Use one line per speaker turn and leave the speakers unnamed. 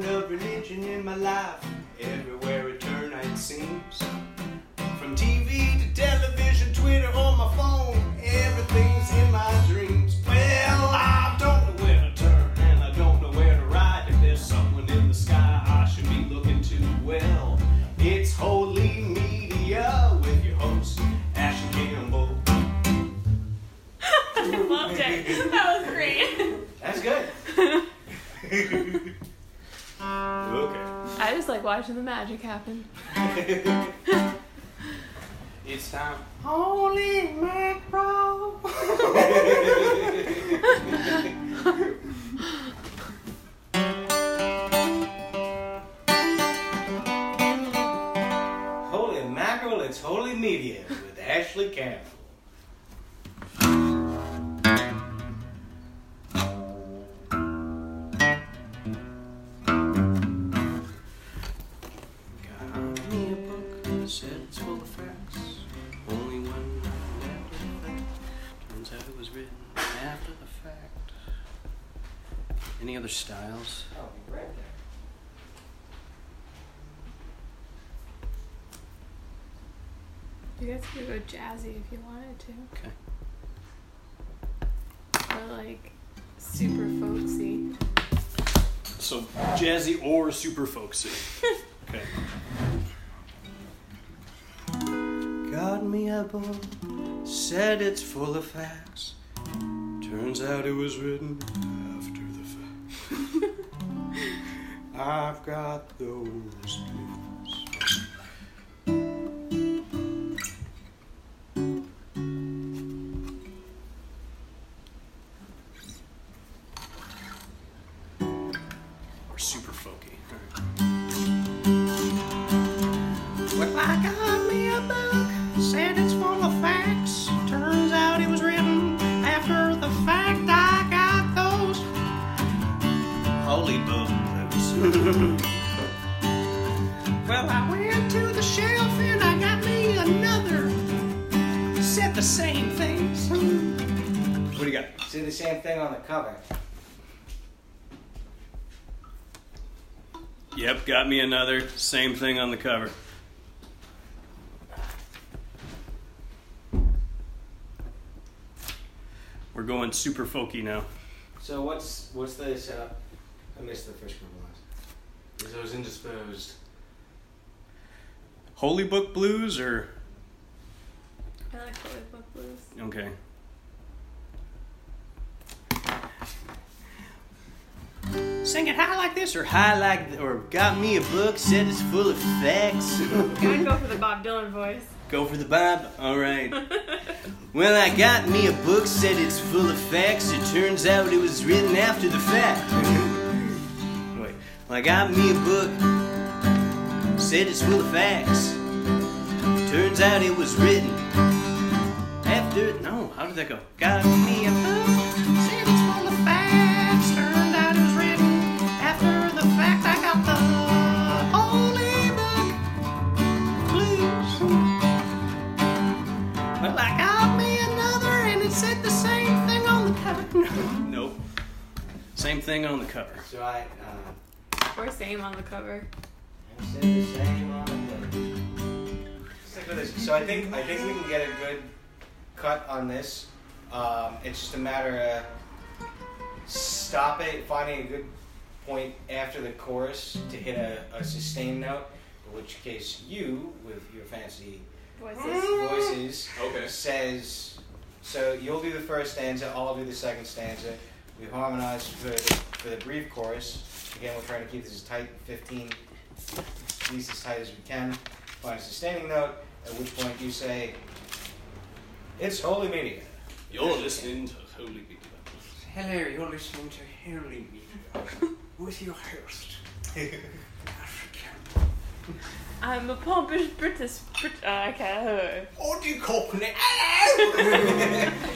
kind of religion in my life. Everywhere I turn, it seems. From TV to television, Twitter, or my phone, everything's in my dreams. Well, I don't know where to turn, and I don't know where to ride. If there's someone in the sky, I should be looking to. Well, it's Holy Media with your host, Ashley Campbell.
I loved it. That was great.
That's good.
watching the magic happen.
It's time. Holy mackerel. Holy mackerel, it's holy media with Ashley Campbell. Any other styles?
Oh, right there.
You guys could go jazzy if you wanted to.
Okay.
Or like super folksy.
So jazzy or super folksy. okay. Got me a book, said it's full of facts. Turns out it was written after the fact. I've got those blues. Or super folky. Holy book blues. well, I went to the shelf and I got me another. Said the same things. What do you got?
See the same thing on the cover.
Yep, got me another. Same thing on the cover. We're going super folky now.
So what's what's the setup? I missed the first couple lines. Is those indisposed?
Holy Book Blues or
I like Holy Book Blues.
okay. Sing it high like this or high like th- or got me a book said it's full of facts.
Gotta go for the Bob Dylan voice.
Go for the Bob. All right. Well, I got me a book, said it's full of facts. It turns out it was written after the fact. I got me a book, said it's full of facts. Turns out it was written after. No, how did that go? Got me a book, said it's full of facts. Turned out it was written after the fact. I got the holy book blues. Well, I got me another, and it said the same thing on the cover. nope. Same thing on the cover.
So I uh,
Or same on the cover.
I said the same on the cover. Stick with this. So I think I think we can get a good cut on this. Um, it's just a matter of stop it, finding a good point after the chorus to hit a, a sustained note. In which case, you with your fancy
Voices.
voices
Okay.
says so you'll do the first stanza i'll do the second stanza we harmonize for the, for the brief chorus again we're trying to keep this as tight 15 at least as tight as we can find a sustaining note at which point you say it's holy media
You're listening to Holy Media.
hello you're listening to holy media with your host African.
I'm a pompous British. Brit- uh, okay.
Audie Cockney hello it's me